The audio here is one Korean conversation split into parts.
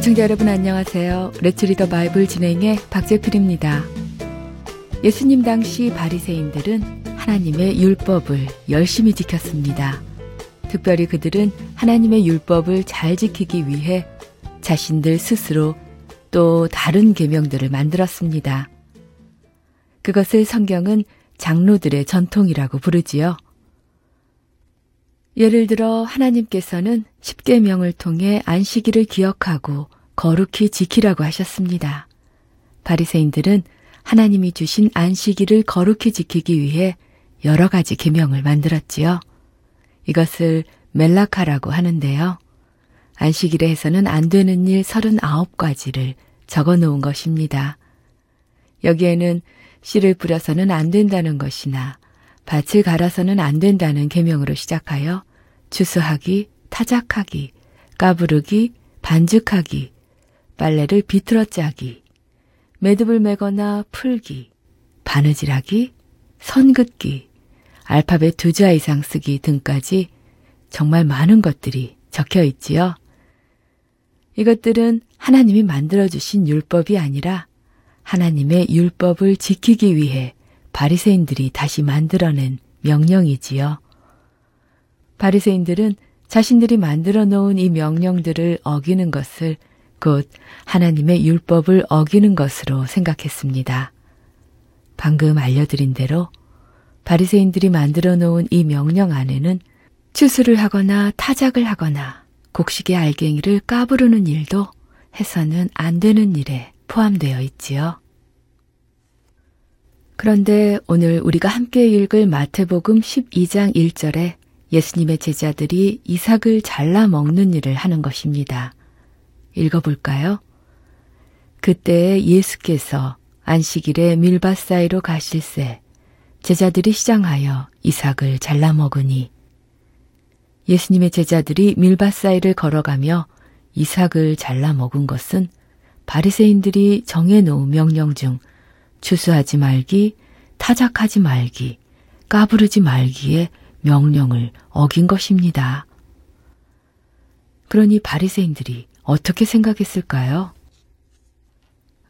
애청자 여러분 안녕하세요. 레츠리더 바이블 진행의 박재필입니다. 예수님 당시 바리새인들은 하나님의 율법을 열심히 지켰습니다. 특별히 그들은 하나님의 율법을 잘 지키기 위해 자신들 스스로 또 다른 계명들을 만들었습니다. 그것을 성경은 장로들의 전통이라고 부르지요. 예를 들어 하나님께서는 십계명을 통해 안식일을 기억하고 거룩히 지키라고 하셨습니다. 바리새인들은 하나님이 주신 안식일을 거룩히 지키기 위해 여러 가지 계명을 만들었지요. 이것을 멜라카라고 하는데요. 안식일에 해서는 안 되는 일 39가지를 적어 놓은 것입니다. 여기에는 씨를 뿌려서는 안 된다는 것이나 밭을 갈아서는 안 된다는 계명으로 시작하여 추수하기, 타작하기, 까부르기, 반죽하기, 빨래를 비틀어 짜기, 매듭을 매거나 풀기, 바느질하기, 선긋기, 알파벳 두 자 이상 쓰기 등까지 정말 많은 것들이 적혀 있지요. 이것들은 하나님이 만들어주신 율법이 아니라 하나님의 율법을 지키기 위해 바리새인들이 다시 만들어낸 명령이지요. 바리새인들은 자신들이 만들어 놓은 이 명령들을 어기는 것을 곧 하나님의 율법을 어기는 것으로 생각했습니다. 방금 알려드린 대로 바리새인들이 만들어 놓은 이 명령 안에는 추수를 하거나 타작을 하거나 곡식의 알갱이를 까부르는 일도 해서는 안 되는 일에 포함되어 있지요. 그런데 오늘 우리가 함께 읽을 마태복음 12장 1절에 예수님의 제자들이 이삭을 잘라 먹는 일을 하는 것입니다. 읽어볼까요? 그때 예수께서 안식일에 밀밭 사이로 가실새 제자들이 시장하여 이삭을 잘라 먹으니 예수님의 제자들이 밀밭 사이를 걸어가며 이삭을 잘라 먹은 것은 바리새인들이 정해놓은 명령 중 추수하지 말기, 타작하지 말기, 까부르지 말기에 명령을 어긴 것입니다. 그러니 바리새인들이 어떻게 생각했을까요?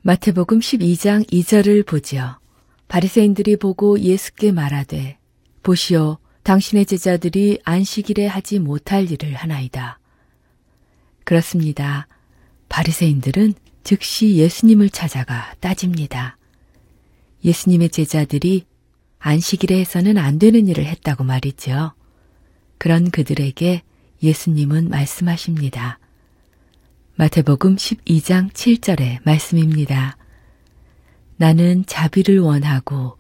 마태복음 12장 2절을 보지요. 바리새인들이 보고 예수께 말하되 보시오 당신의 제자들이 안식일에 하지 못할 일을 하나이다. 그렇습니다. 바리새인들은 즉시 예수님을 찾아가 따집니다. 예수님의 제자들이 안식일에 해서는 안 되는 일을 했다고 말이죠. 그런 그들에게 예수님은 말씀하십니다. 마태복음 12장 7절의 말씀입니다. 나는 자비를 원하고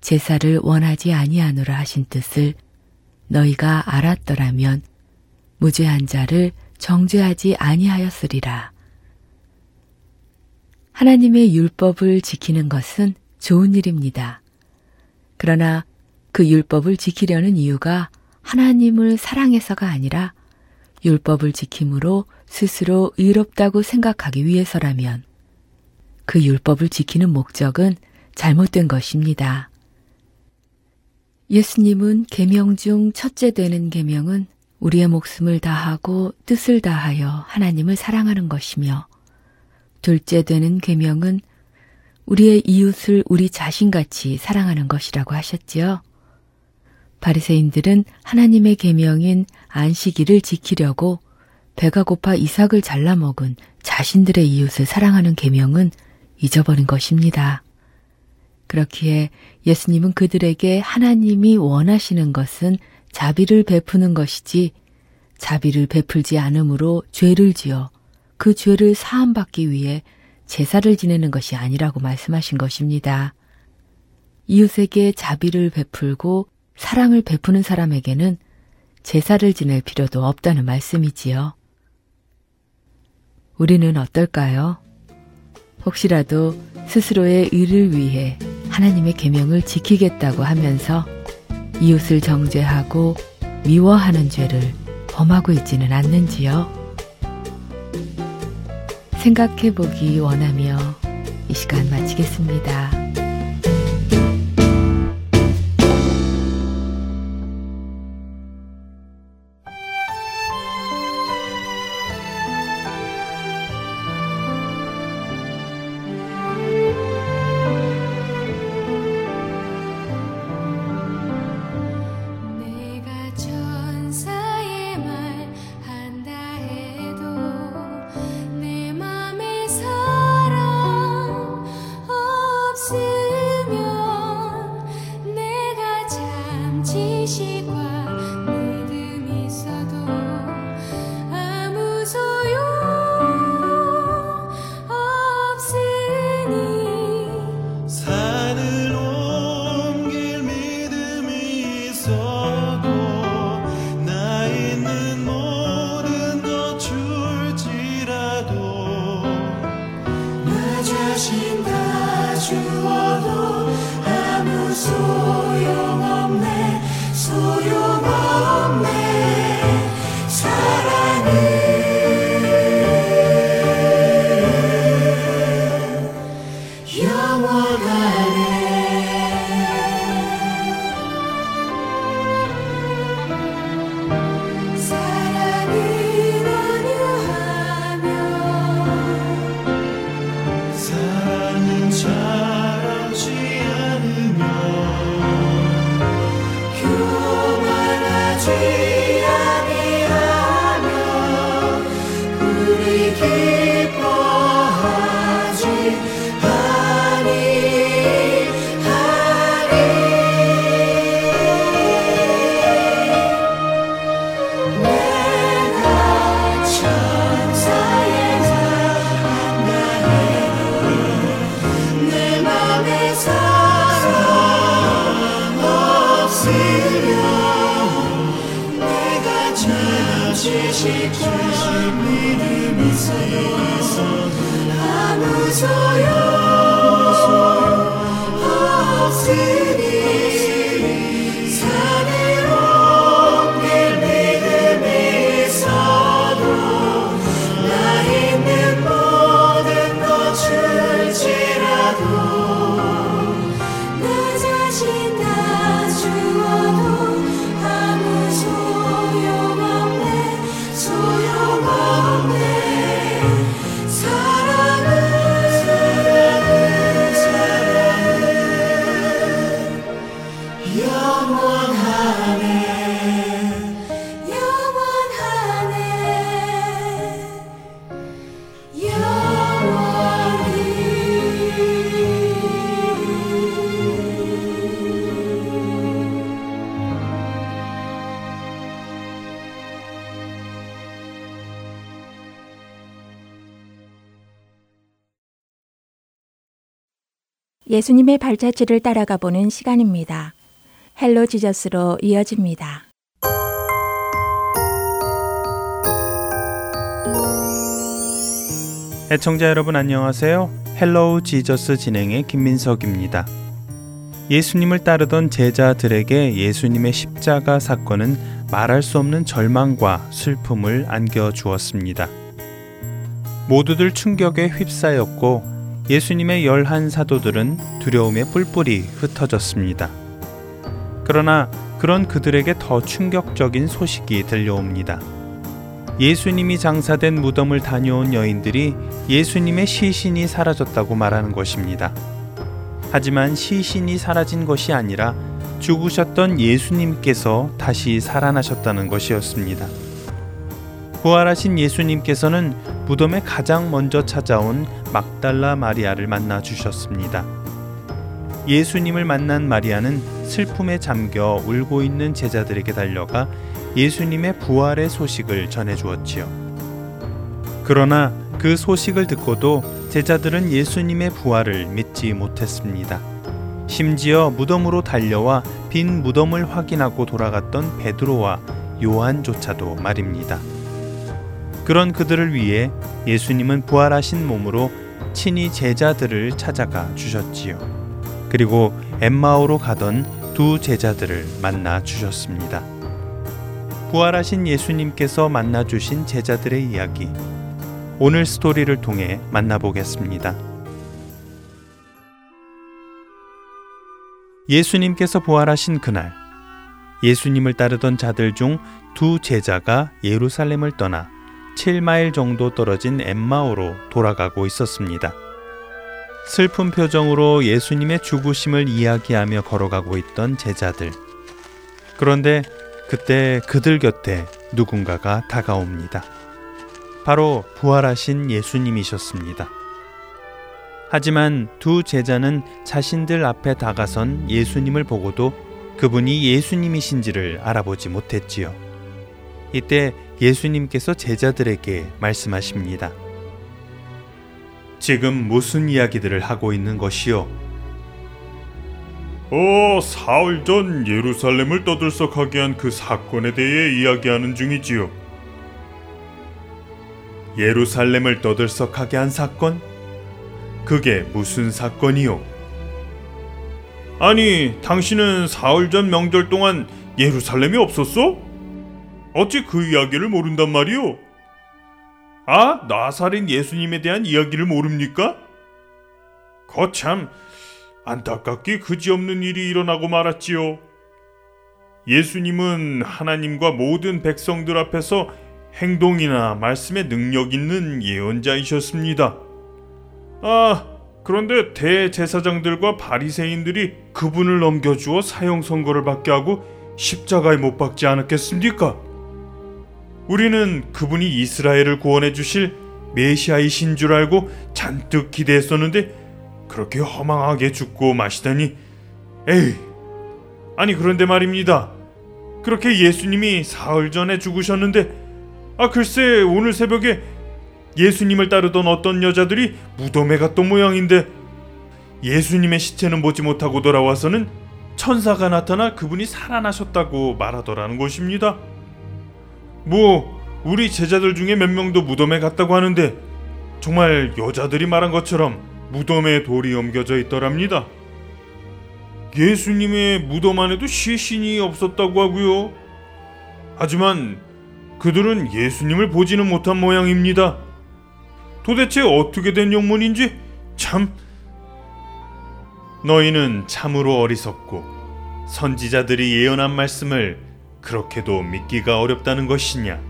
제사를 원하지 아니하노라 하신 뜻을 너희가 알았더라면 무죄한 자를 정죄하지 아니하였으리라. 하나님의 율법을 지키는 것은 좋은 일입니다. 그러나 그 율법을 지키려는 이유가 하나님을 사랑해서가 아니라 율법을 지킴으로 스스로 의롭다고 생각하기 위해서라면 그 율법을 지키는 목적은 잘못된 것입니다. 예수님은 계명 중 첫째 되는 계명은 우리의 목숨을 다하고 뜻을 다하여 하나님을 사랑하는 것이며 둘째 되는 계명은 우리의 이웃을 우리 자신같이 사랑하는 것이라고 하셨지요. 바리새인들은 하나님의 계명인 안식일을 지키려고 배가 고파 이삭을 잘라 먹은 자신들의 이웃을 사랑하는 계명은 잊어버린 것입니다. 그렇기에 예수님은 그들에게 하나님이 원하시는 것은 자비를 베푸는 것이지 자비를 베풀지 않으므로 죄를 지어 그 죄를 사함받기 위해 제사를 지내는 것이 아니라고 말씀하신 것입니다. 이웃에게 자비를 베풀고 사랑을 베푸는 사람에게는 제사를 지낼 필요도 없다는 말씀이지요. 우리는 어떨까요? 혹시라도 스스로의 의를 위해 하나님의 계명을 지키겠다고 하면서 이웃을 정죄하고 미워하는 죄를 범하고 있지는 않는지요? 생각해 보기 원하며 이 시간 마치겠습니다. 예수님의 발자취를 따라가 보는 시간입니다. Hello Jesus로 이어집니다. 애청자 여러분 안녕하세요. Hello Jesus 진행의 김민석입니다. 예수님을 따르던 제자들에게 예수님의 십자가 사건은 말할 수 없는 절망과 슬픔을 안겨 주었습니다. 모두들 충격에 휩싸였고 예수님의 열한 사도들은 두려움에 뿔뿔이 흩어졌습니다. 그러나 그런 그들에게 더 충격적인 소식이 들려옵니다. 예수님이 장사된 무덤을 다녀온 여인들이 예수님의 시신이 사라졌다고 말하는 것입니다. 하지만 시신이 사라진 것이 아니라 죽으셨던 예수님께서 다시 살아나셨다는 것이었습니다. 부활하신 예수님께서는 무덤에 가장 먼저 찾아온 막달라 마리아를 만나 주셨습니다. 예수님을 만난 마리아는 슬픔에 잠겨 울고 있는 제자들에게 달려가 예수님의 부활의 소식을 전해 주었지요. 그러나 그 소식을 듣고도 제자들은 예수님의 부활을 믿지 못했습니다. 심지어 무덤으로 달려와 빈 무덤을 확인하고 돌아갔던 베드로와 요한조차도 말입니다. 그런 그들을 위해 예수님은 부활하신 몸으로 친히 제자들을 찾아가 주셨지요. 그리고 엠마오로 가던 두 제자들을 만나 주셨습니다. 부활하신 예수님께서 만나 주신 제자들의 이야기. 오늘 스토리를 통해 만나보겠습니다. 예수님께서 부활하신 그날, 예수님을 따르던 자들 중 두 제자가 예루살렘을 떠나 7마일 정도 떨어진 엠마오로 돌아가고 있었습니다. 슬픈 표정으로 예수님의 죽으심을 이야기하며 걸어가고 있던 제자들. 그런데 그때 그들 곁에 누군가가 다가옵니다. 바로 부활하신 예수님이셨습니다. 하지만 두 제자는 자신들 앞에 다가선 예수님을 보고도 그분이 예수님이신지를 알아보지 못했지요. 이때 예수님께서 제자들에게 말씀하십니다. 지금 무슨 이야기들을 하고 있는 것이요? 어, 사흘 전 예루살렘을 떠들썩하게 한 그 사건에 대해 이야기하는 중이지요. 예루살렘을 떠들썩하게 한 사건? 그게 무슨 사건이요? 아니, 당신은 사흘 전 명절 동안 예루살렘이 없었어? 어찌 그 이야기를 모른단 말이오? 아, 나사렛 예수님에 대한 이야기를 모릅니까? 거참 안타깝게 그지없는 일이 일어나고 말았지요. 예수님은 하나님과 모든 백성들 앞에서 행동이나 말씀에 능력 있는 예언자이셨습니다. 아, 그런데 대제사장들과 바리새인들이 그분을 넘겨주어 사형 선고를 받게 하고 십자가에 못 박지 않았겠습니까? 우리는 그분이 이스라엘을 구원해 주실 메시아이신 줄 알고 잔뜩 기대했었는데 그렇게 허망하게 죽고 마시다니 에이 아니 그런데 말입니다. 그렇게 예수님이 사흘 전에 죽으셨는데 아 글쎄 오늘 새벽에 예수님을 따르던 어떤 여자들이 무덤에 갔던 모양인데 예수님의 시체는 보지 못하고 돌아와서는 천사가 나타나 그분이 살아나셨다고 말하더라는 것입니다. 뭐 우리 제자들 중에 몇 명도 무덤에 갔다고 하는데 정말 여자들이 말한 것처럼 무덤에 돌이 옮겨져 있더랍니다. 예수님의 무덤 안에도 시신이 없었다고 하고요. 하지만 그들은 예수님을 보지는 못한 모양입니다. 도대체 어떻게 된 영문인지 참 너희는 참으로 어리석고 선지자들이 예언한 말씀을 그렇게도 믿기가 어렵다는 것이냐?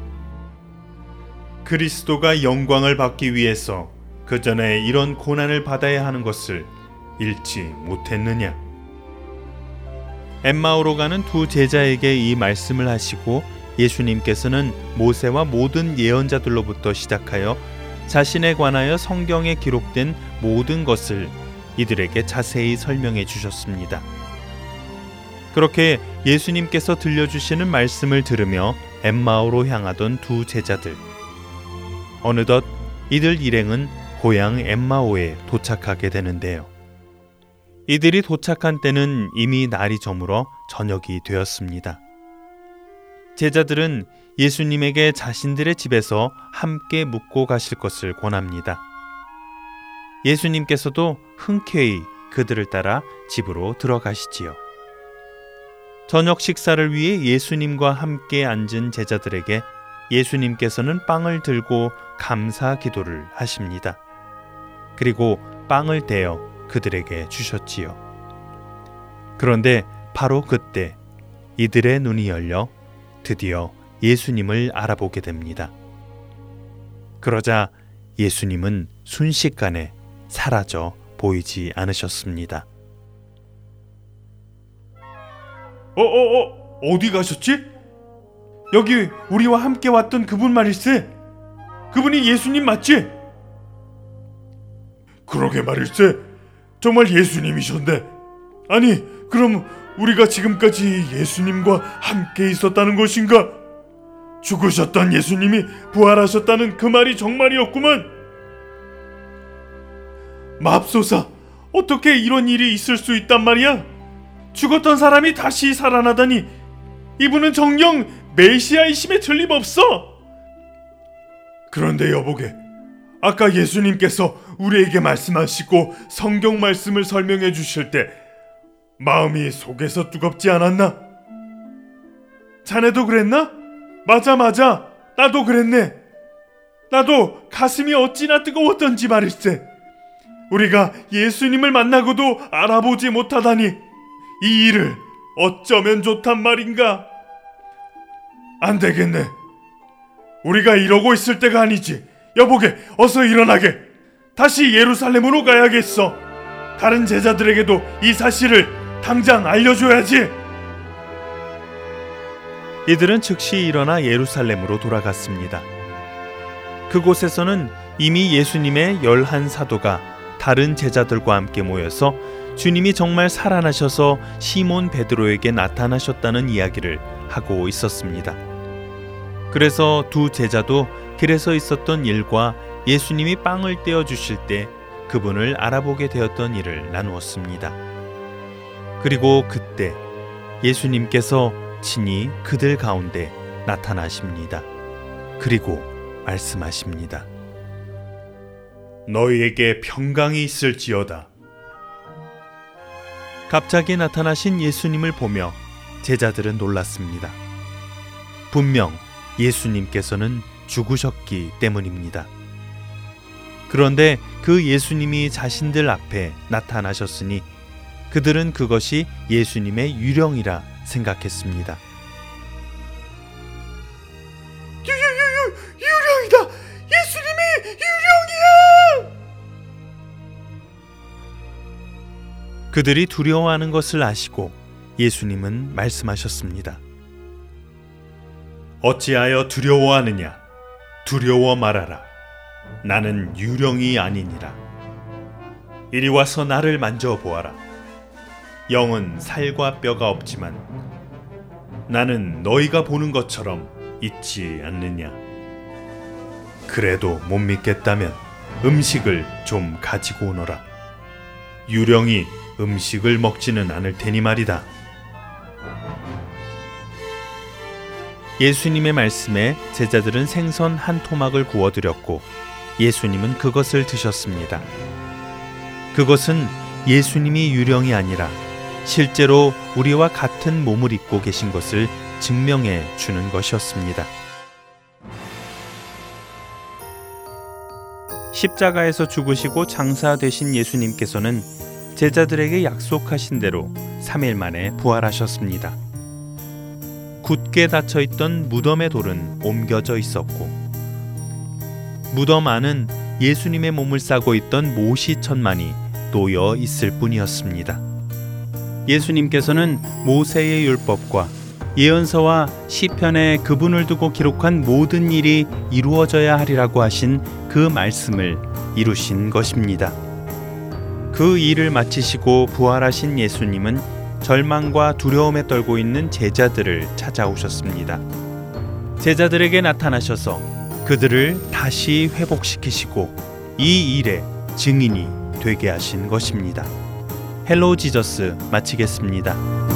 그리스도가 영광을 받기 위해서 그 전에 이런 고난을 받아야 하는 것을 잃지 못했느냐? 엠마오로 가는 두 제자에게 이 말씀을 하시고 예수님께서는 모세와 모든 예언자들로부터 시작하여 자신에 관하여 성경에 기록된 모든 것을 이들에게 자세히 설명해 주셨습니다. 그렇게 예수님께서 들려주시는 말씀을 들으며 엠마오로 향하던 두 제자들. 어느덧 이들 일행은 고향 엠마오에 도착하게 되는데요. 이들이 도착한 때는 이미 날이 저물어 저녁이 되었습니다. 제자들은 예수님에게 자신들의 집에서 함께 묵고 가실 것을 권합니다. 예수님께서도 흔쾌히 그들을 따라 집으로 들어가시지요. 저녁 식사를 위해 예수님과 함께 앉은 제자들에게 예수님께서는 빵을 들고 감사 기도를 하십니다. 그리고 빵을 떼어 그들에게 주셨지요. 그런데 바로 그때 이들의 눈이 열려 드디어 예수님을 알아보게 됩니다. 그러자 예수님은 순식간에 사라져 보이지 않으셨습니다. 어, 어, 어, 어 디 가셨지? 여기 우리와 함께 왔던 그분 말일세. 그분이 예수님 맞지? 그러게 말일세. 정말 예수님이셨네. 아니, 그럼 우리가 지금까지 예수님과 함께 있었다는 것인가? 죽으셨던 예수님이 부활하셨다는 그 말이 정말이었구만. 맙소사, 어떻게 이런 일이 있을 수 있단 말이야? 죽었던 사람이 다시 살아나다니 이분은 정령 메시아이심에 틀림없어. 그런데 여보게, 아까 예수님께서 우리에게 말씀하시고 성경 말씀을 설명해 주실 때 마음이 속에서 뜨겁지 않았나? 자네도 그랬나? 맞아, 맞아. 나도 그랬네. 나도 가슴이 어찌나 뜨거웠던지 말일세. 우리가 예수님을 만나고도 알아보지 못하다니 이 일을 어쩌면 좋단 말인가? 안 되겠네. 우리가 이러고 있을 때가 아니지. 여보게, 어서 일어나게. 다시 예루살렘으로 가야겠어. 다른 제자들에게도 이 사실을 당장 알려줘야지. 이들은 즉시 일어나 예루살렘으로 돌아갔습니다. 그곳에서는 이미 예수님의 열한 사도가 다른 제자들과 함께 모여서 주님이 정말 살아나셔서 시몬 베드로에게 나타나셨다는 이야기를 하고 있었습니다. 그래서 두 제자도 길에서 있었던 일과 예수님이 빵을 떼어 주실 때 그분을 알아보게 되었던 일을 나누었습니다. 그리고 그때 예수님께서 친히 그들 가운데 나타나십니다. 그리고 말씀하십니다. 너희에게 평강이 있을지어다. 갑자기 나타나신 예수님을 보며 제자들은 놀랐습니다. 분명 예수님께서는 죽으셨기 때문입니다. 그런데 그 예수님이 자신들 앞에 나타나셨으니 그들은 그것이 예수님의 유령이라 생각했습니다. 그들이 두려워하는 것을 아시고 예수님은 말씀하셨습니다. 어찌하여 두려워하느냐? 두려워 말아라. 나는 유령이 아니니라. 이리 와서 나를 만져보아라. 영은 살과 뼈가 없지만 나는 너희가 보는 것처럼 있지 않느냐. 그래도 못 믿겠다면 음식을 좀 가지고 오너라. 유령이 음식을 먹지는 않을 테니 말이다. 예수님의 말씀에 제자들은 생선 한 토막을 구워 드렸고 예수님은 그것을 드셨습니다. 그것은 예수님이 유령이 아니라 실제로 우리와 같은 몸을 입고 계신 것을 증명해 주는 것이었습니다. 십자가에서 죽으시고 장사되신 예수님께서는 제자들에게 약속하신 대로 3일 만에 부활하셨습니다. 굳게 닫혀 있던 무덤의 돌은 옮겨져 있었고 무덤 안은 예수님의 몸을 싸고 있던 모시 천만이 놓여 있을 뿐이었습니다. 예수님께서는 모세의 율법과 예언서와 시편에 그분을 두고 기록한 모든 일이 이루어져야 하리라고 하신 그 말씀을 이루신 것입니다. 그 일을 마치시고 부활하신 예수님은 절망과 두려움에 떨고 있는 제자들을 찾아오셨습니다. 제자들에게 나타나셔서 그들을 다시 회복시키시고 이 일의 증인이 되게 하신 것입니다. Hello Jesus 마치겠습니다.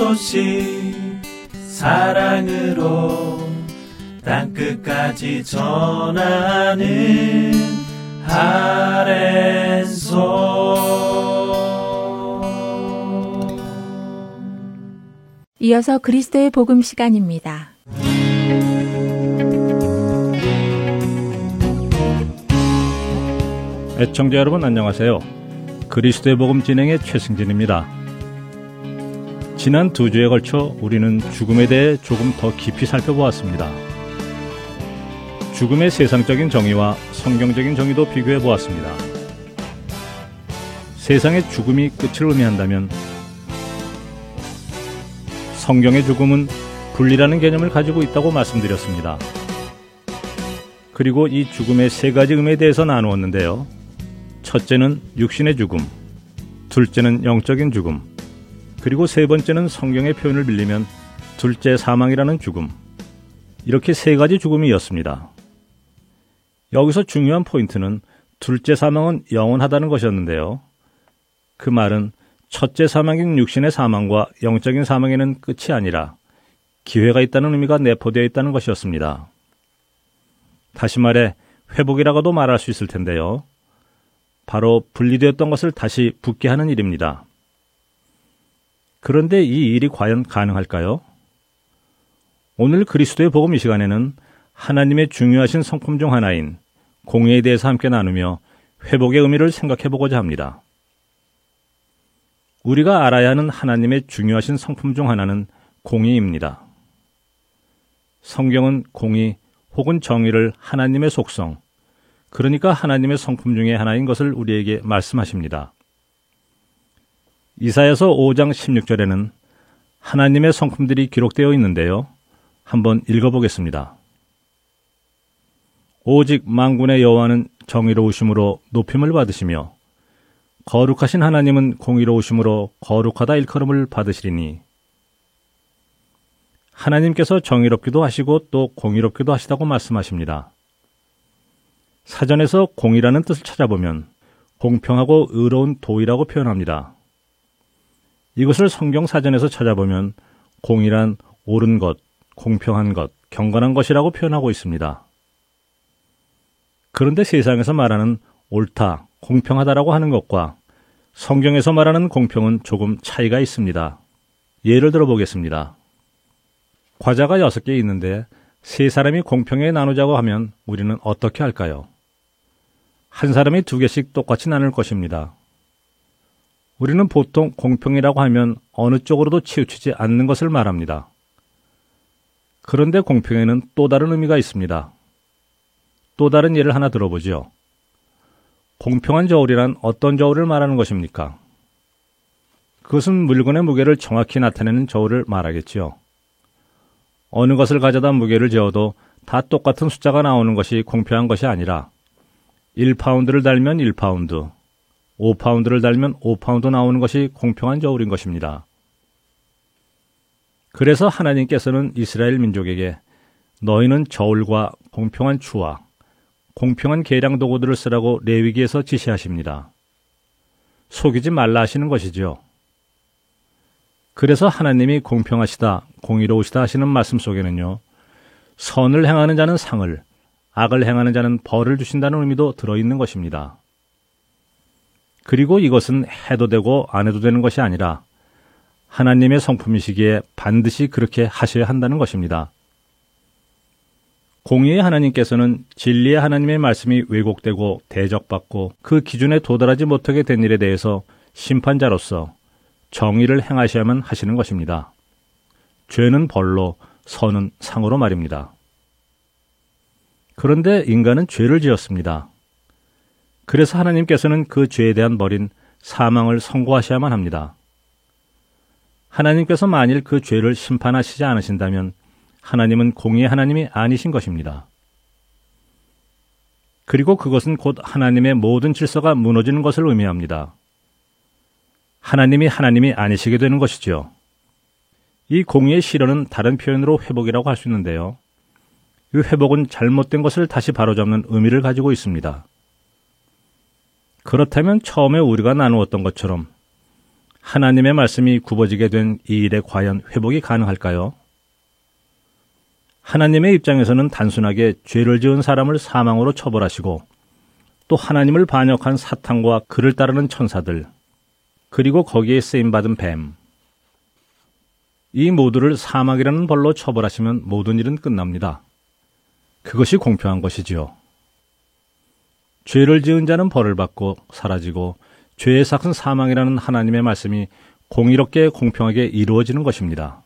소식 사랑으로 땅끝까지 전하는 아랜소 이어서 그리스도의 복음 시간입니다. 애청자 여러분 안녕하세요. 그리스도의 복음 진행의 최승진입니다. 지난 두 주에 걸쳐 우리는 죽음에 대해 조금 더 깊이 살펴보았습니다. 죽음의 세상적인 정의와 성경적인 정의도 비교해 보았습니다. 세상의 죽음이 끝을 의미한다면 성경의 죽음은 분리라는 개념을 가지고 있다고 말씀드렸습니다. 그리고 이 죽음의 세 가지 의미에 대해서 나누었는데요. 첫째는 육신의 죽음, 둘째는 영적인 죽음, 그리고 세 번째는 성경의 표현을 빌리면 둘째 사망이라는 죽음. 이렇게 세 가지 죽음이었습니다. 여기서 중요한 포인트는 둘째 사망은 영원하다는 것이었는데요. 그 말은 첫째 사망인 육신의 사망과 영적인 사망에는 끝이 아니라 기회가 있다는 의미가 내포되어 있다는 것이었습니다. 다시 말해 회복이라고도 말할 수 있을 텐데요. 바로 분리되었던 것을 다시 붙게 하는 일입니다. 그런데 이 일이 과연 가능할까요? 오늘 그리스도의 복음 이 시간에는 하나님의 중요하신 성품 중 하나인 공예에 대해서 함께 나누며 회복의 의미를 생각해 보고자 합니다. 우리가 알아야 하는 하나님의 중요하신 성품 중 하나는 공의입니다. 성경은 공의 혹은 정의를 하나님의 속성, 그러니까 하나님의 성품 중의 하나인 것을 우리에게 말씀하십니다. 이사야서 5장 16절에는 하나님의 성품들이 기록되어 있는데요. 한번 읽어보겠습니다. 오직 망군의 여호와는 정의로우심으로 높임을 받으시며 거룩하신 하나님은 공의로우심으로 거룩하다 일컬음을 받으시리니 하나님께서 정의롭기도 하시고 또 공의롭기도 하시다고 말씀하십니다. 사전에서 공이라는 뜻을 찾아보면 공평하고 의로운 도이라고 표현합니다. 이것을 성경 사전에서 찾아보면 공이란 옳은 것, 공평한 것, 경건한 것이라고 표현하고 있습니다. 그런데 세상에서 말하는 옳다, 공평하다라고 하는 것과 성경에서 말하는 공평은 조금 차이가 있습니다. 예를 들어 보겠습니다. 과자가 여섯 개 있는데 세 사람이 공평하게 나누자고 하면 우리는 어떻게 할까요? 한 사람이 두 개씩 똑같이 나눌 것입니다. 우리는 보통 공평이라고 하면 어느 쪽으로도 치우치지 않는 것을 말합니다. 그런데 공평에는 또 다른 의미가 있습니다. 또 다른 예를 하나 들어보죠. 공평한 저울이란 어떤 저울을 말하는 것입니까? 그것은 물건의 무게를 정확히 나타내는 저울을 말하겠지요. 어느 것을 가져다 무게를 재어도 다 똑같은 숫자가 나오는 것이 공평한 것이 아니라 1파운드를 달면 1파운드, 5파운드를 달면 5파운드 나오는 것이 공평한 저울인 것입니다. 그래서 하나님께서는 이스라엘 민족에게 너희는 저울과 공평한 추와 공평한 계량 도구들을 쓰라고 레위기에서 지시하십니다. 속이지 말라 하시는 것이지요. 그래서 하나님이 공평하시다, 공의로우시다 하시는 말씀 속에는요, 선을 행하는 자는 상을, 악을 행하는 자는 벌을 주신다는 의미도 들어 있는 것입니다. 그리고 이것은 해도 되고 안 해도 되는 것이 아니라 하나님의 성품이시기에 반드시 그렇게 하셔야 한다는 것입니다. 공의의 하나님께서는 진리의 하나님의 말씀이 왜곡되고 대적받고 그 기준에 도달하지 못하게 된 일에 대해서 심판자로서 정의를 행하셔야만 하시는 것입니다. 죄는 벌로, 선은 상으로 말입니다. 그런데 인간은 죄를 지었습니다. 그래서 하나님께서는 그 죄에 대한 벌인 사망을 선고하셔야만 합니다. 하나님께서 만일 그 죄를 심판하시지 않으신다면 하나님은 공의의 하나님이 아니신 것입니다. 그리고 그것은 곧 하나님의 모든 질서가 무너지는 것을 의미합니다. 하나님이 하나님이 아니시게 되는 것이죠. 이 공의의 실현은 다른 표현으로 회복이라고 할 수 있는데요. 이 회복은 잘못된 것을 다시 바로잡는 의미를 가지고 있습니다. 그렇다면 처음에 우리가 나누었던 것처럼 하나님의 말씀이 굽어지게 된 이 일에 과연 회복이 가능할까요? 하나님의 입장에서는 단순하게 죄를 지은 사람을 사망으로 처벌하시고 또 하나님을 반역한 사탄과 그를 따르는 천사들, 그리고 거기에 쓰임 받은 뱀, 이 모두를 사망이라는 벌로 처벌하시면 모든 일은 끝납니다. 그것이 공평한 것이지요. 죄를 지은 자는 벌을 받고 사라지고 죄의 삭은 사망이라는 하나님의 말씀이 공의롭게 공평하게 이루어지는 것입니다.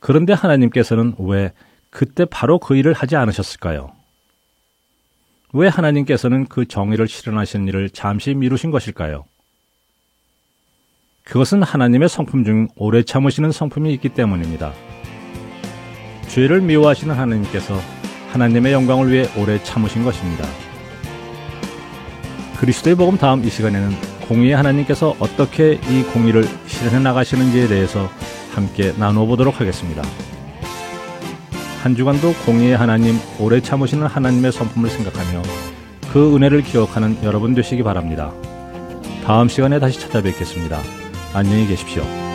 그런데 하나님께서는 왜 그때 바로 그 일을 하지 않으셨을까요? 왜 하나님께서는 그 정의를 실현하시는 일을 잠시 미루신 것일까요? 그것은 하나님의 성품 중 오래 참으시는 성품이 있기 때문입니다. 죄를 미워하시는 하나님께서 하나님의 영광을 위해 오래 참으신 것입니다. 그리스도의 복음 다음 이 시간에는 공의의 하나님께서 어떻게 이 공의를 실현해 나가시는지에 대해서 함께 나누어 보도록 하겠습니다. 한 주간도 공의의 하나님, 오래 참으시는 하나님의 성품을 생각하며 그 은혜를 기억하는 여러분 되시기 바랍니다. 다음 시간에 다시 찾아뵙겠습니다. 안녕히 계십시오.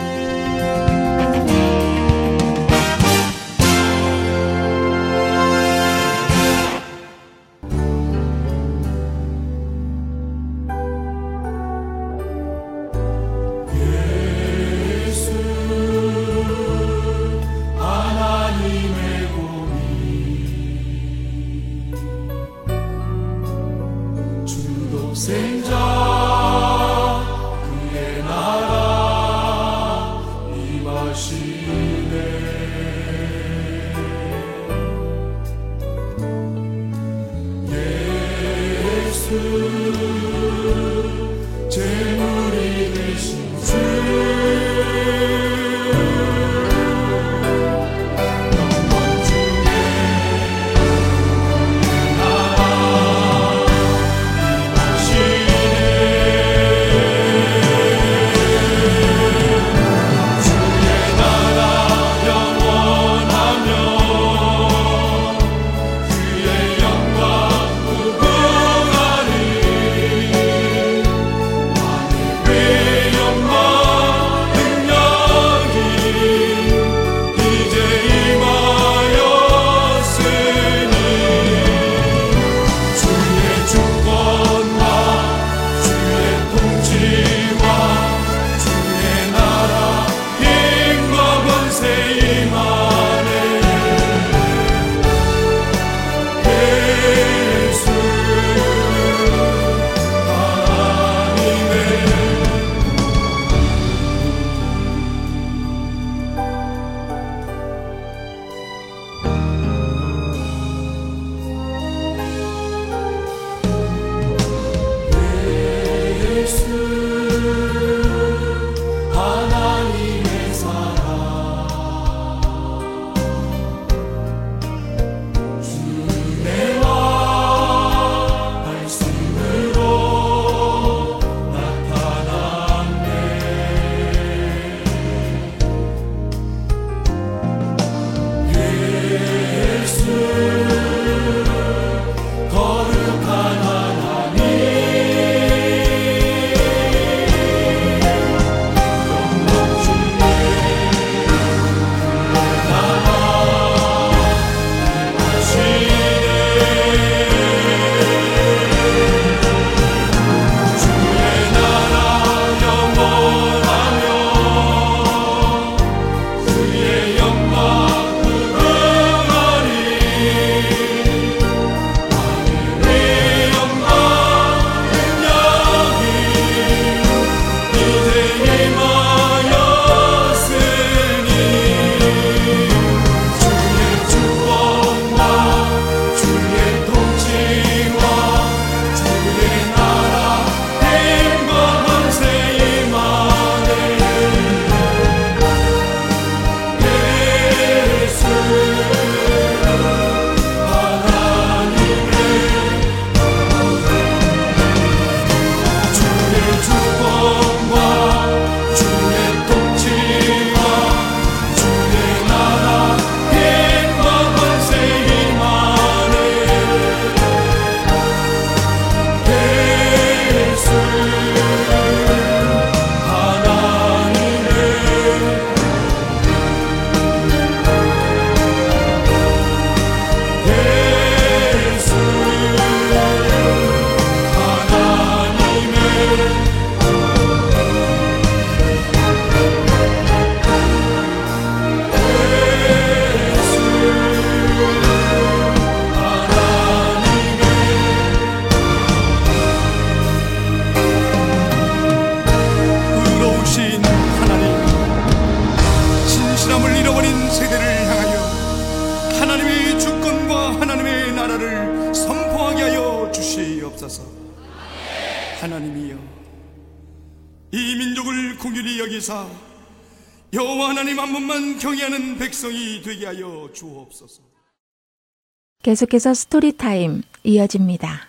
계속해서 Story Time 이어집니다.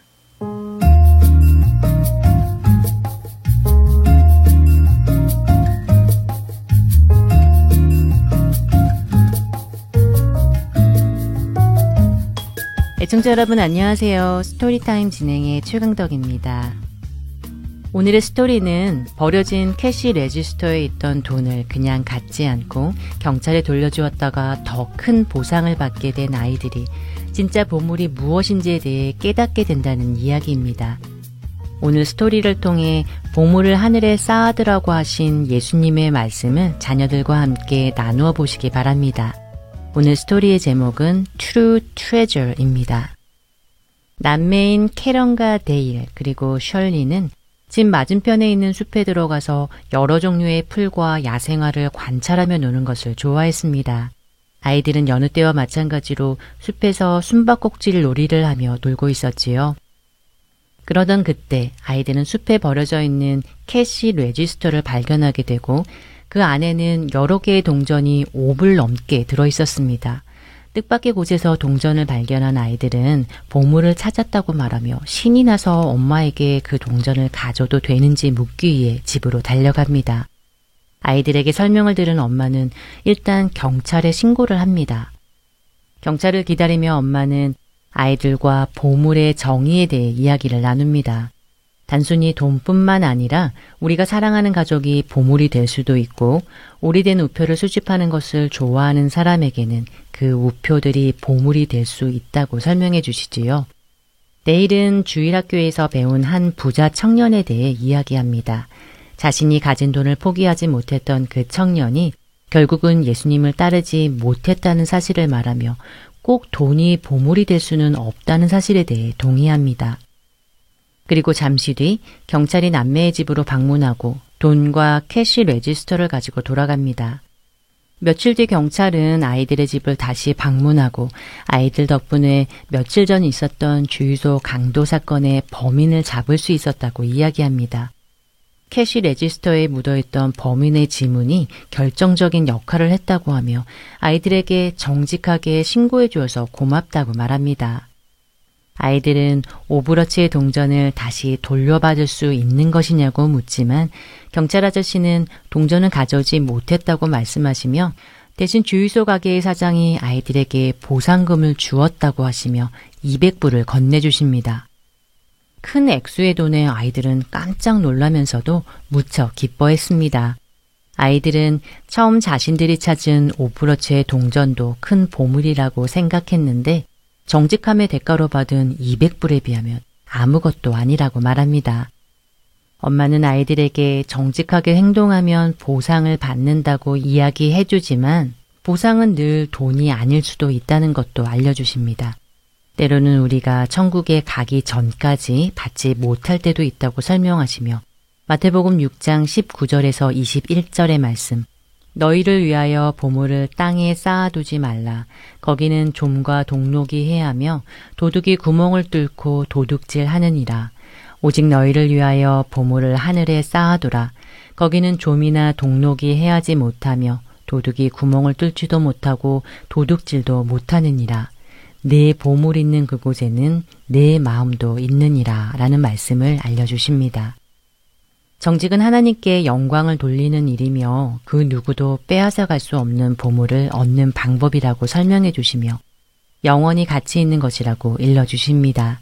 애청자 여러분 안녕하세요. Story Time 진행의 최강덕입니다. 오늘의 스토리는 버려진 cash register에 있던 돈을 그냥 갖지 않고 경찰에 돌려주었다가 더 큰 보상을 받게 된 아이들이 진짜 보물이 무엇인지에 대해 깨닫게 된다는 이야기입니다. 오늘 스토리를 통해 보물을 하늘에 쌓아두라고 하신 예수님의 말씀을 자녀들과 함께 나누어 보시기 바랍니다. 오늘 스토리의 제목은 True Treasure입니다. 남매인 캐런과 데일 그리고 셜리는 집 맞은편에 있는 숲에 들어가서 여러 종류의 풀과 야생화를 관찰하며 노는 것을 좋아했습니다. 아이들은 여느 때와 마찬가지로 숲에서 숨바꼭질 놀이를 하며 놀고 있었지요. 그러던 그때 아이들은 숲에 버려져 있는 cash register를 발견하게 되고 그 안에는 여러 개의 동전이 5불 넘게 들어 있었습니다. 뜻밖의 곳에서 동전을 발견한 아이들은 보물을 찾았다고 말하며 신이 나서 엄마에게 그 동전을 가져도 되는지 묻기 위해 집으로 달려갑니다. 아이들에게 설명을 들은 엄마는 일단 경찰에 신고를 합니다. 경찰을 기다리며 엄마는 아이들과 보물의 정의에 대해 이야기를 나눕니다. 단순히 돈뿐만 아니라 우리가 사랑하는 가족이 보물이 될 수도 있고 오래된 우표를 수집하는 것을 좋아하는 사람에게는 그 우표들이 보물이 될 수 있다고 설명해 주시지요. 내일은 주일학교에서 배운 한 부자 청년에 대해 이야기합니다. 자신이 가진 돈을 포기하지 못했던 그 청년이 결국은 예수님을 따르지 못했다는 사실을 말하며 꼭 돈이 보물이 될 수는 없다는 사실에 대해 동의합니다. 그리고 잠시 뒤 경찰이 남매의 집으로 방문하고 돈과 cash register를 가지고 돌아갑니다. 며칠 뒤 경찰은 아이들의 집을 다시 방문하고 아이들 덕분에 며칠 전 있었던 주유소 강도 사건의 범인을 잡을 수 있었다고 이야기합니다. Cash register에 묻어있던 범인의 지문이 결정적인 역할을 했다고 하며 아이들에게 정직하게 신고해 주어서 고맙다고 말합니다. 아이들은 5불어치의 동전을 다시 돌려받을 수 있는 것이냐고 묻지만 경찰 아저씨는 동전을 가져오지 못했다고 말씀하시며 대신 주유소 가게의 사장이 아이들에게 보상금을 주었다고 하시며 200불을 건네주십니다. 큰 액수의 돈에 아이들은 깜짝 놀라면서도 무척 기뻐했습니다. 아이들은 처음 자신들이 찾은 오브러치의 동전도 큰 보물이라고 생각했는데 정직함의 대가로 받은 200불에 비하면 아무것도 아니라고 말합니다. 엄마는 아이들에게 정직하게 행동하면 보상을 받는다고 이야기해 주지만 보상은 늘 돈이 아닐 수도 있다는 것도 알려주십니다. 때로는 우리가 천국에 가기 전까지 받지 못할 때도 있다고 설명하시며 마태복음 6장 19절에서 21절의 말씀 너희를 위하여 보물을 땅에 쌓아두지 말라. 거기는 좀과 동록이 해하며 도둑이 구멍을 뚫고 도둑질 하느니라. 오직 너희를 위하여 보물을 하늘에 쌓아두라. 거기는 좀이나 동록이 해하지 못하며 도둑이 구멍을 뚫지도 못하고 도둑질도 못하느니라. 내 보물 있는 그곳에는 내 마음도 있느니라. 라는 말씀을 알려주십니다. 정직은 하나님께 영광을 돌리는 일이며 그 누구도 빼앗아 갈 수 없는 보물을 얻는 방법이라고 설명해 주시며 영원히 가치 있는 것이라고 일러 주십니다.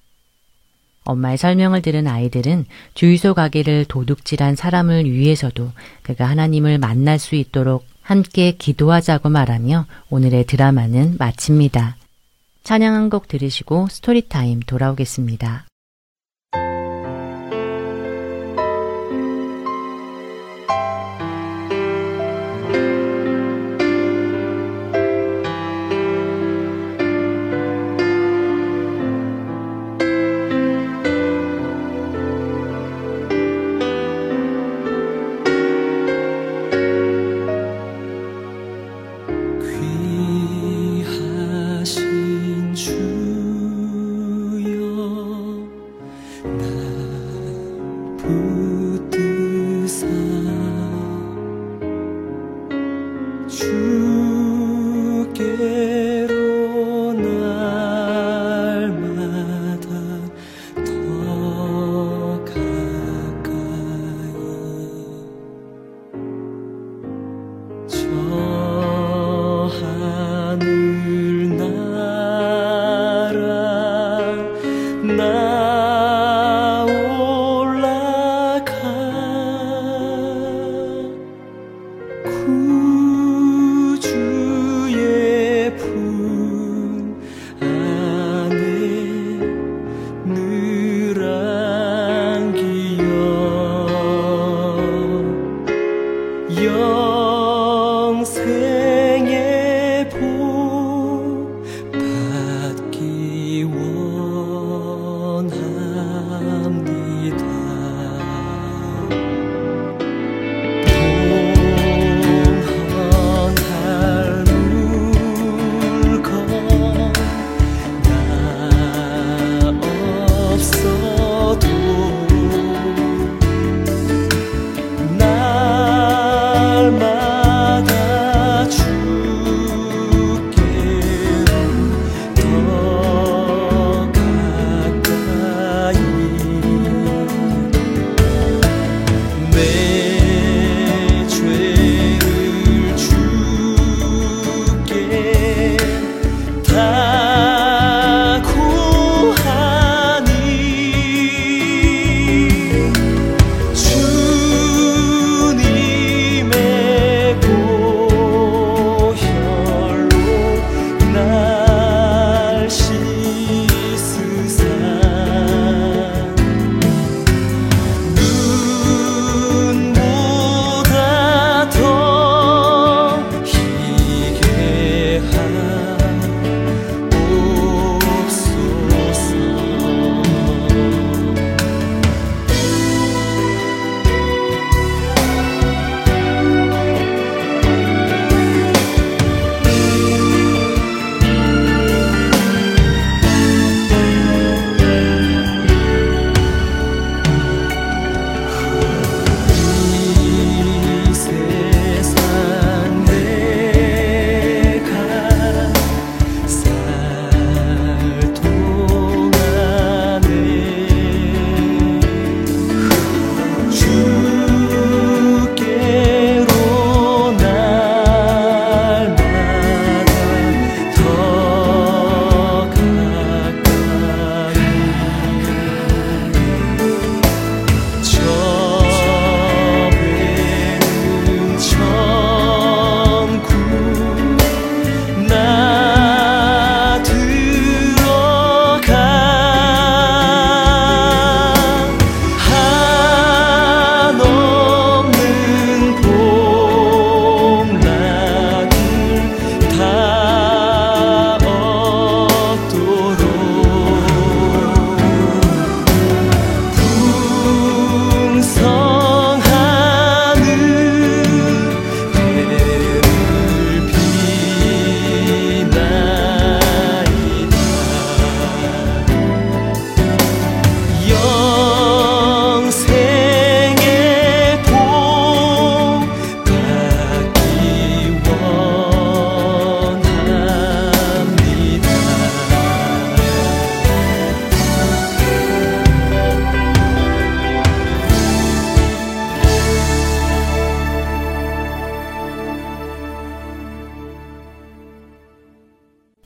엄마의 설명을 들은 아이들은 주유소 가게를 도둑질한 사람을 위해서도 그가 하나님을 만날 수 있도록 함께 기도하자고 말하며 오늘의 드라마는 마칩니다. 찬양 한 곡 들으시고 스토리타임 돌아오겠습니다.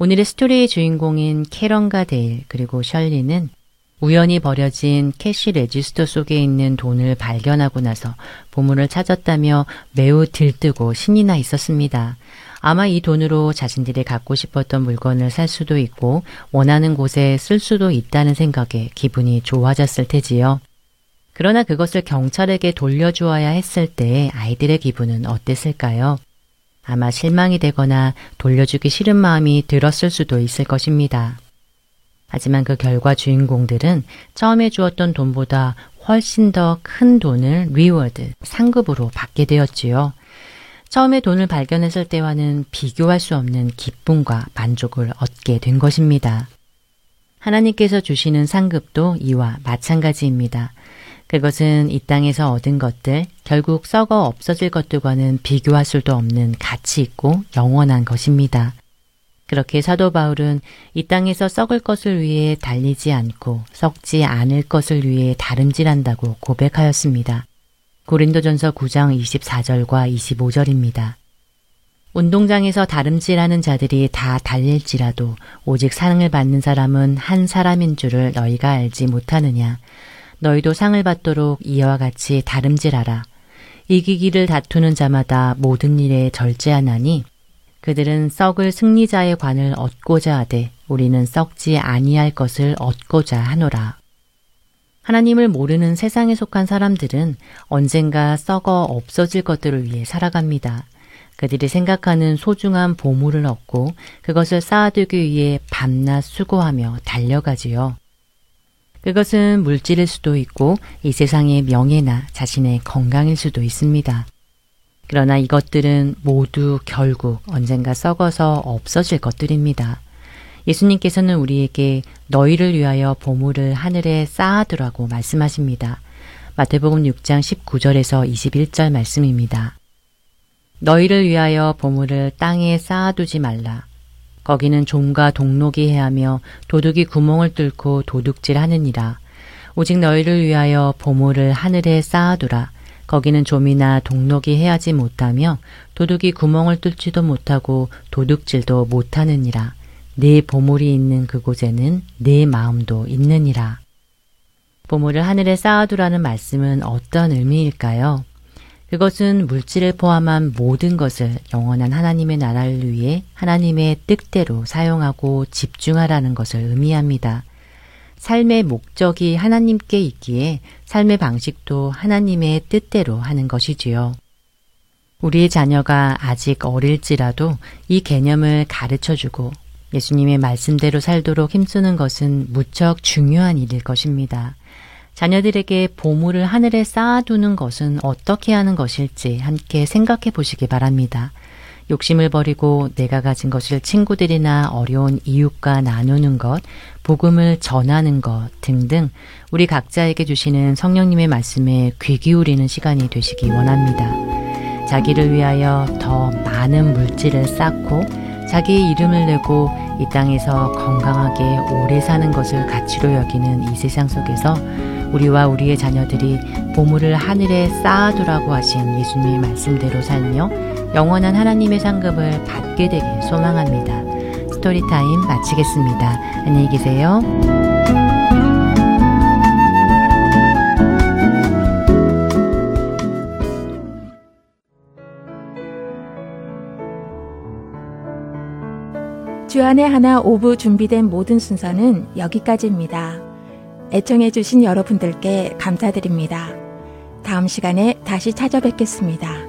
오늘의 스토리의 주인공인 캐런과 데일 그리고 셜리는 우연히 버려진 cash register 속에 있는 돈을 발견하고 나서 보물을 찾았다며 매우 들뜨고 신이 나 있었습니다. 아마 이 돈으로 자신들이 갖고 싶었던 물건을 살 수도 있고 원하는 곳에 쓸 수도 있다는 생각에 기분이 좋아졌을 테지요. 그러나 그것을 경찰에게 돌려주어야 했을 때 아이들의 기분은 어땠을까요? 아마 실망이 되거나 돌려주기 싫은 마음이 들었을 수도 있을 것입니다. 하지만 그 결과 주인공들은 처음에 주웠던 돈보다 훨씬 더 큰 돈을 reward, 상급으로 받게 되었지요. 처음에 돈을 발견했을 때와는 비교할 수 없는 기쁨과 만족을 얻게 된 것입니다. 하나님께서 주시는 상급도 이와 마찬가지입니다. 그것은 이 땅에서 얻은 것들, 결국 썩어 없어질 것들과는 비교할 수도 없는 가치 있고 영원한 것입니다. 그렇게 사도 바울은 이 땅에서 썩을 것을 위해 달리지 않고 썩지 않을 것을 위해 다름질한다고 고백하였습니다. 고린도전서 9장 24절과 25절입니다. 운동장에서 다름질하는 자들이 다 달릴지라도 오직 상을 받는 사람은 한 사람인 줄을 너희가 알지 못하느냐. 너희도 상을 받도록 이와 같이 다름질하라. 이기기를 다투는 자마다 모든 일에 절제하나니 그들은 썩을 승리자의 관을 얻고자 하되 우리는 썩지 아니할 것을 얻고자 하노라. 하나님을 모르는 세상에 속한 사람들은 언젠가 썩어 없어질 것들을 위해 살아갑니다. 그들이 생각하는 소중한 보물을 얻고 그것을 쌓아두기 위해 밤낮 수고하며 달려가지요. 그것은 물질일 수도 있고 이 세상의 명예나 자신의 건강일 수도 있습니다. 그러나 이것들은 모두 결국 언젠가 썩어서 없어질 것들입니다. 예수님께서는 우리에게 너희를 위하여 보물을 하늘에 쌓아두라고 말씀하십니다. 마태복음 6장 19절에서 21절 말씀입니다. 너희를 위하여 보물을 땅에 쌓아두지 말라. 거기는 종과 동록이 해하며 도둑이 구멍을 뚫고 도둑질 하느니라. 오직 너희를 위하여 보물을 하늘에 쌓아두라. 거기는 좀이나 동록이 해하지 못하며 도둑이 구멍을 뚫지도 못하고 도둑질도 못하느니라. 네 보물이 있는 그곳에는 네 마음도 있느니라. 보물을 하늘에 쌓아두라는 말씀은 어떤 의미일까요? 그것은 물질을 포함한 모든 것을 영원한 하나님의 나라를 위해 하나님의 뜻대로 사용하고 집중하라는 것을 의미합니다. 삶의 목적이 하나님께 있기에 삶의 방식도 하나님의 뜻대로 하는 것이지요. 우리의 자녀가 아직 어릴지라도 이 개념을 가르쳐 주고 예수님의 말씀대로 살도록 힘쓰는 것은 무척 중요한 일일 것입니다. 자녀들에게 보물을 하늘에 쌓아두는 것은 어떻게 하는 것일지 함께 생각해 보시기 바랍니다. 욕심을 버리고 내가 가진 것을 친구들이나 어려운 이웃과 나누는 것, 복음을 전하는 것 등등 우리 각자에게 주시는 성령님의 말씀에 귀 기울이는 시간이 되시기 원합니다. 자기를 위하여 더 많은 물질을 쌓고 자기의 이름을 내고 이 땅에서 건강하게 오래 사는 것을 가치로 여기는 이 세상 속에서 우리와 우리의 자녀들이 보물을 하늘에 쌓아두라고 하신 예수님의 말씀대로 살며 영원한 하나님의 상급을 받게 되길 소망합니다. 스토리타임 마치겠습니다. 안녕히 계세요. 주안의 하나 오부 준비된 모든 순서는 여기까지입니다. 애청해주신 여러분들께 감사드립니다. 다음 시간에 다시 찾아뵙겠습니다.